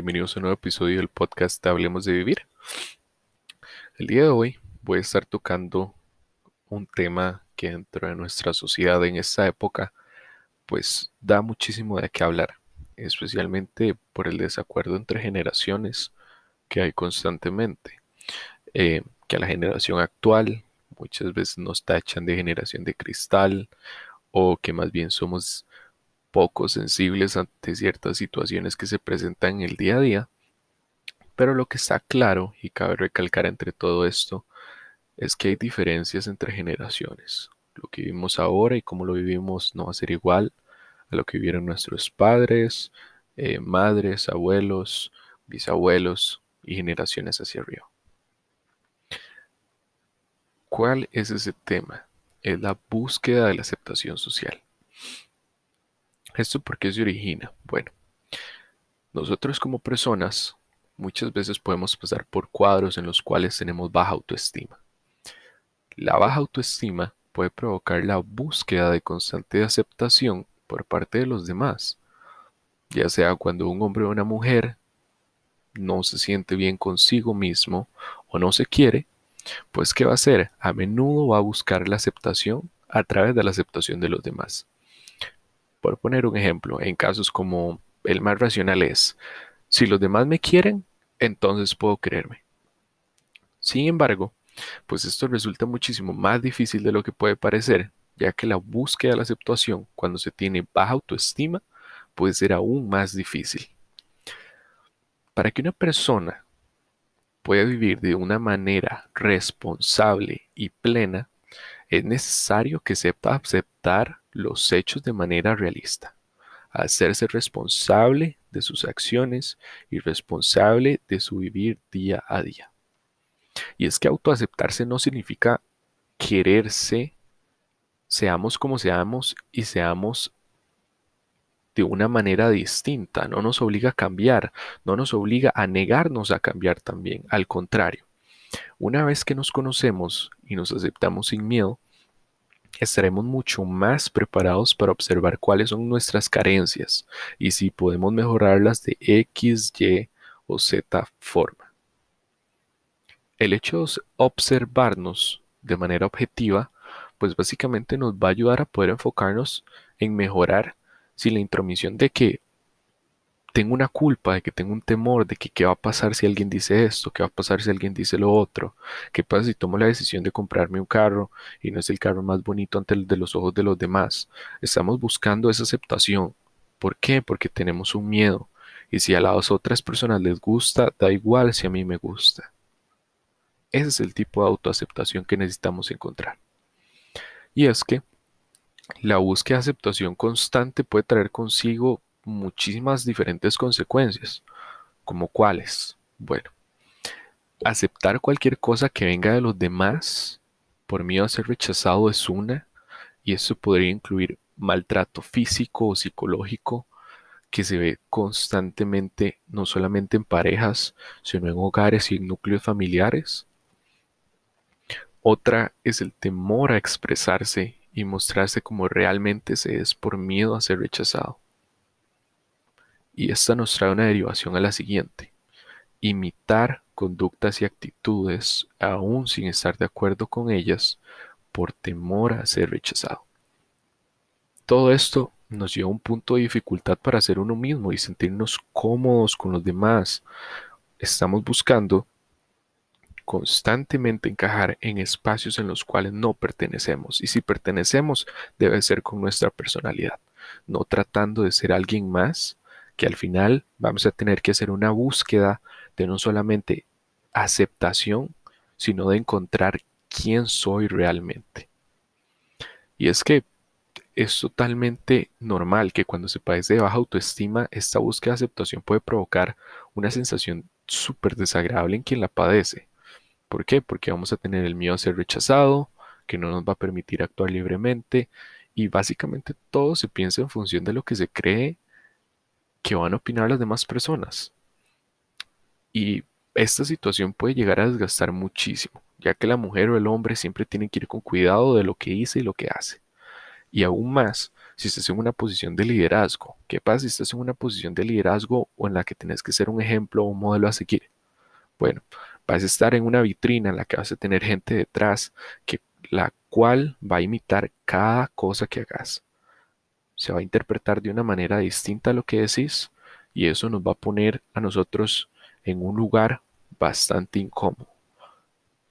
Bienvenidos a un nuevo episodio del podcast Hablemos de Vivir. El día de hoy voy a estar tocando un tema que dentro de nuestra sociedad en esta época pues da muchísimo de qué hablar, especialmente por el desacuerdo entre generaciones que hay constantemente. Eh, que a la generación actual muchas veces nos tachan de generación de cristal o que más bien somos poco sensibles ante ciertas situaciones que se presentan en el día a día, pero lo que está claro, y cabe recalcar entre todo esto, es que hay diferencias entre generaciones. Lo que vivimos ahora y cómo lo vivimos no va a ser igual a lo que vivieron nuestros padres, eh, madres, abuelos, bisabuelos y generaciones hacia arriba. ¿Cuál es ese tema? Es la búsqueda de la aceptación social. ¿Esto por qué se origina? Bueno, nosotros como personas muchas veces podemos pasar por cuadros en los cuales tenemos baja autoestima. La baja autoestima puede provocar la búsqueda de constante aceptación por parte de los demás, ya sea cuando un hombre o una mujer no se siente bien consigo mismo o no se quiere, pues ¿qué va a hacer? A menudo va a buscar la aceptación a través de la aceptación de los demás. Por poner un ejemplo, en casos como el más racional es, si los demás me quieren, entonces puedo creerme. Sin embargo, pues esto resulta muchísimo más difícil de lo que puede parecer, ya que la búsqueda de la aceptación cuando se tiene baja autoestima puede ser aún más difícil. Para que una persona pueda vivir de una manera responsable y plena, es necesario que sepa aceptar los hechos de manera realista, hacerse responsable de sus acciones y responsable de su vivir día a día. Y es que autoaceptarse no significa quererse, seamos como seamos y seamos de una manera distinta, no nos obliga a cambiar, no nos obliga a negarnos a cambiar también, al contrario. Una vez que nos conocemos y nos aceptamos sin miedo, estaremos mucho más preparados para observar cuáles son nuestras carencias y si podemos mejorarlas de X, Y o Z forma. El hecho de observarnos de manera objetiva, pues básicamente nos va a ayudar a poder enfocarnos en mejorar sin la intromisión de que tengo una culpa, de que tengo un temor, de que qué va a pasar si alguien dice esto, qué va a pasar si alguien dice lo otro, qué pasa si tomo la decisión de comprarme un carro y no es el carro más bonito ante el de los ojos de los demás. Estamos buscando esa aceptación. ¿Por qué? Porque tenemos un miedo. Y si a las otras personas les gusta, da igual si a mí me gusta. Ese es el tipo de autoaceptación que necesitamos encontrar. Y es que la búsqueda de aceptación constante puede traer consigo muchísimas diferentes consecuencias. ¿Como cuáles? Bueno, aceptar cualquier cosa que venga de los demás por miedo a ser rechazado es una, y eso podría incluir maltrato físico o psicológico que se ve constantemente no solamente en parejas, sino en hogares y en núcleos familiares. Otra es el temor a expresarse y mostrarse como realmente se es por miedo a ser rechazado. Y esta nos trae una derivación a la siguiente. Imitar conductas y actitudes aún sin estar de acuerdo con ellas por temor a ser rechazado. Todo esto nos lleva a un punto de dificultad para ser uno mismo y sentirnos cómodos con los demás. Estamos buscando constantemente encajar en espacios en los cuales no pertenecemos. Y si pertenecemos, debe ser con nuestra personalidad, no tratando de ser alguien más, que al final vamos a tener que hacer una búsqueda de no solamente aceptación, sino de encontrar quién soy realmente. Y es que es totalmente normal que cuando se padece de baja autoestima, esta búsqueda de aceptación puede provocar una sensación súper desagradable en quien la padece. ¿Por qué? Porque vamos a tener el miedo a ser rechazado, que no nos va a permitir actuar libremente y básicamente todo se piensa en función de lo que se cree que van a opinar las demás personas. Y esta situación puede llegar a desgastar muchísimo, ya que la mujer o el hombre siempre tienen que ir con cuidado de lo que dice y lo que hace. Y aún más si estás en una posición de liderazgo? ¿Qué pasa si estás en una posición de liderazgo o en la que tienes que ser un ejemplo o un modelo a seguir? Bueno, vas a estar en una vitrina en la que vas a tener gente detrás que la cual va a imitar cada cosa que hagas. Se va a interpretar de una manera distinta a lo que decís y eso nos va a poner a nosotros en un lugar bastante incómodo.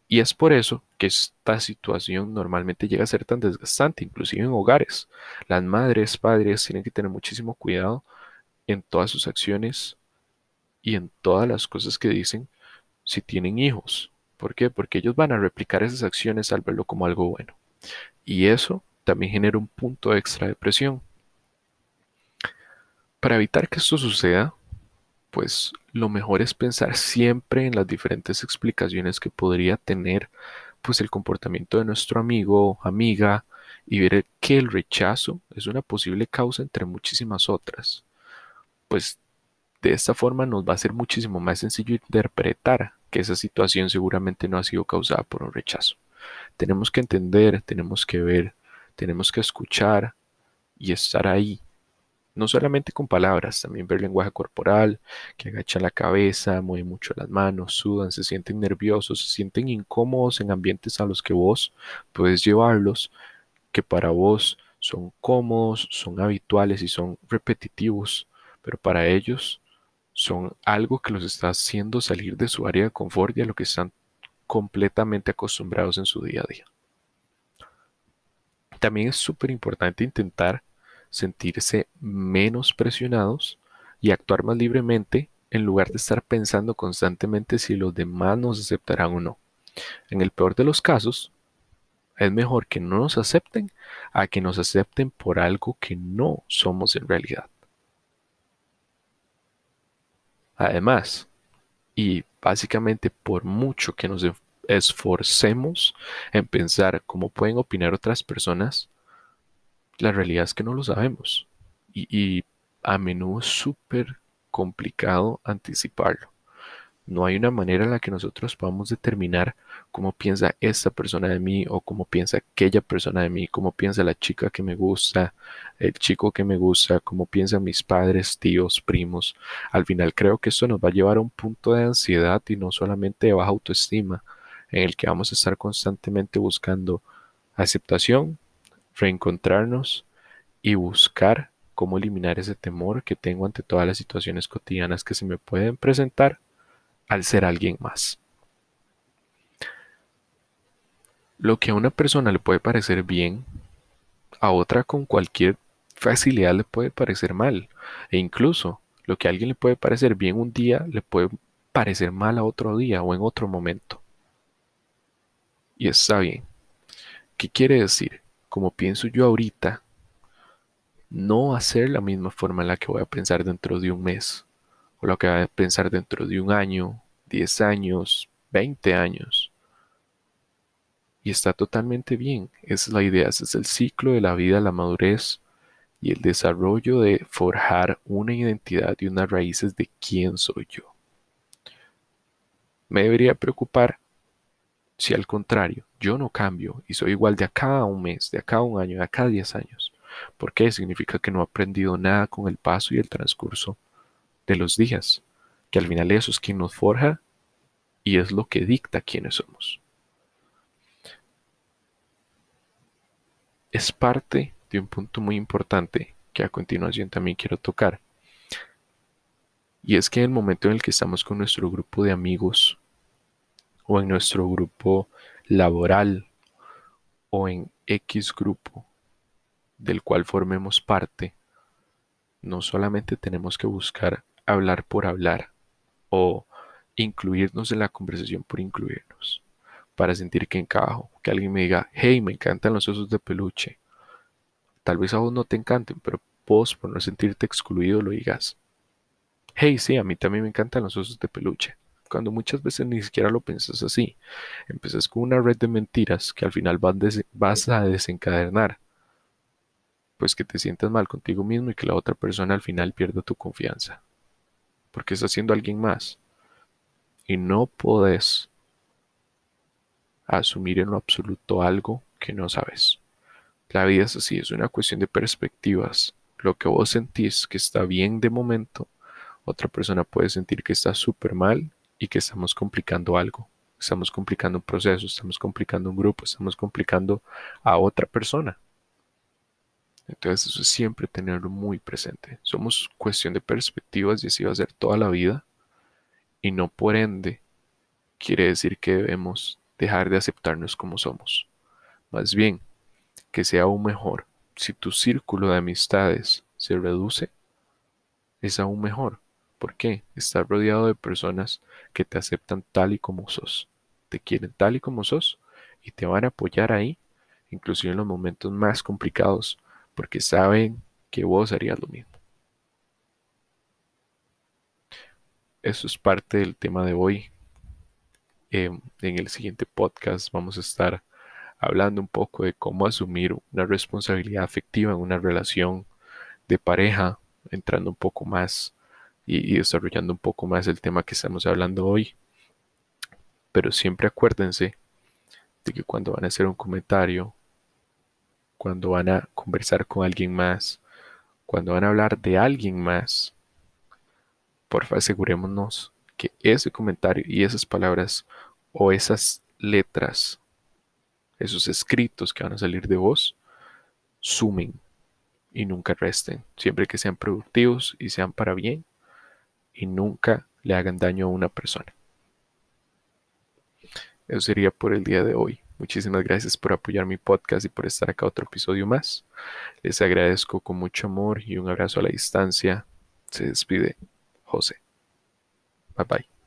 Y es por eso que esta situación normalmente llega a ser tan desgastante, inclusive en hogares. Las madres, padres tienen que tener muchísimo cuidado en todas sus acciones y en todas las cosas que dicen si tienen hijos. ¿Por qué? Porque ellos van a replicar esas acciones al verlo como algo bueno. Y eso también genera un punto extra de presión. Para evitar que esto suceda, pues lo mejor es pensar siempre en las diferentes explicaciones que podría tener pues el comportamiento de nuestro amigo amiga y ver que el rechazo es una posible causa entre muchísimas otras. Pues de esta forma nos va a ser muchísimo más sencillo interpretar que esa situación seguramente no ha sido causada por un rechazo. Tenemos que entender, tenemos que ver, tenemos que escuchar y estar ahí no solamente con palabras, también ver lenguaje corporal, que agachan la cabeza, mueven mucho las manos, sudan, se sienten nerviosos, se sienten incómodos en ambientes a los que vos puedes llevarlos, que para vos son cómodos, son habituales y son repetitivos, pero para ellos son algo que los está haciendo salir de su área de confort y a lo que están completamente acostumbrados en su día a día. También es súper importante intentar sentirse menos presionados y actuar más libremente en lugar de estar pensando constantemente si los demás nos aceptarán o no. En el peor de los casos, es mejor que no nos acepten a que nos acepten por algo que no somos en realidad. Además, y básicamente por mucho que nos esforcemos en pensar cómo pueden opinar otras personas, la realidad es que no lo sabemos y, a menudo es súper complicado anticiparlo. No hay una manera en la que nosotros podamos determinar cómo piensa esta persona de mí o cómo piensa aquella persona de mí, cómo piensa la chica que me gusta, el chico que me gusta, cómo piensan mis padres, tíos, primos. Al final creo que esto nos va a llevar a un punto de ansiedad y no solamente de baja autoestima, en el que vamos a estar constantemente buscando aceptación, reencontrarnos y buscar cómo eliminar ese temor que tengo ante todas las situaciones cotidianas que se me pueden presentar al ser alguien más. Lo que a una persona le puede parecer bien, a otra con cualquier facilidad le puede parecer mal. E incluso lo que a alguien le puede parecer bien un día le puede parecer mal a otro día o en otro momento. Y está bien. ¿Qué quiere decir? Como pienso yo ahorita, no va a ser la misma forma en la que voy a pensar dentro de un mes, o lo que voy a pensar dentro de un año, 10 años, 20 años. Y está totalmente bien, esa es la idea, ese es el ciclo de la vida, la madurez y el desarrollo de forjar una identidad y unas raíces de quién soy yo. Me debería preocupar si al contrario, yo no cambio y soy igual de acá a un mes, de acá a un año, de acá a 10 años, ¿por qué? Significa que no he aprendido nada con el paso y el transcurso de los días, que al final eso es quien nos forja y es lo que dicta quiénes somos. Es parte de un punto muy importante que a continuación también quiero tocar. Y es que en el momento en el que estamos con nuestro grupo de amigos o en nuestro grupo laboral o en X grupo del cual formemos parte, no solamente tenemos que buscar hablar por hablar o incluirnos en la conversación por incluirnos, para sentir que encajo, que alguien me diga, hey, me encantan los osos de peluche. Tal vez a vos no te encanten, pero vos por no sentirte excluido lo digas. Hey, sí, a mí también me encantan los osos de peluche cuando muchas veces ni siquiera lo piensas así. Empiezas con una red de mentiras que al final vas a desencadenar. Pues que te sientas mal contigo mismo y que la otra persona al final pierda tu confianza. Porque está haciendo alguien más. Y no podés asumir en lo absoluto algo que no sabes. La vida es así, es una cuestión de perspectivas. Lo que vos sentís que está bien de momento, otra persona puede sentir que está súper mal y que estamos complicando algo. Estamos complicando un proceso, estamos complicando un grupo, estamos complicando a otra persona. Entonces eso es siempre tenerlo muy presente. Somos cuestión de perspectivas y así va a ser toda la vida. Y no por ende quiere decir que debemos dejar de aceptarnos como somos. Más bien, que sea aún mejor. Si tu círculo de amistades se reduce, es aún mejor. ¿Por qué? Estás rodeado de personas que te aceptan tal y como sos, te quieren tal y como sos y te van a apoyar ahí, inclusive en los momentos más complicados, porque saben que vos harías lo mismo. Eso es parte del tema de hoy. Em, en el siguiente podcast vamos a estar hablando un poco de cómo asumir una responsabilidad afectiva en una relación de pareja, entrando un poco más y, desarrollando un poco más el tema que estamos hablando hoy. Pero siempre acuérdense de que cuando van a hacer un comentario, cuando van a conversar con alguien más, cuando van a hablar de alguien más, por favor asegurémonos que ese comentario y esas palabras o esas letras esos escritos que van a salir de vos, sumen y nunca resten, siempre que sean productivos y sean para bien y nunca le hagan daño a una persona. Eso sería por el día de hoy. Muchísimas gracias por apoyar mi podcast y por estar acá otro episodio más. Les agradezco con mucho amor y un abrazo a la distancia. Se despide José. Bye bye.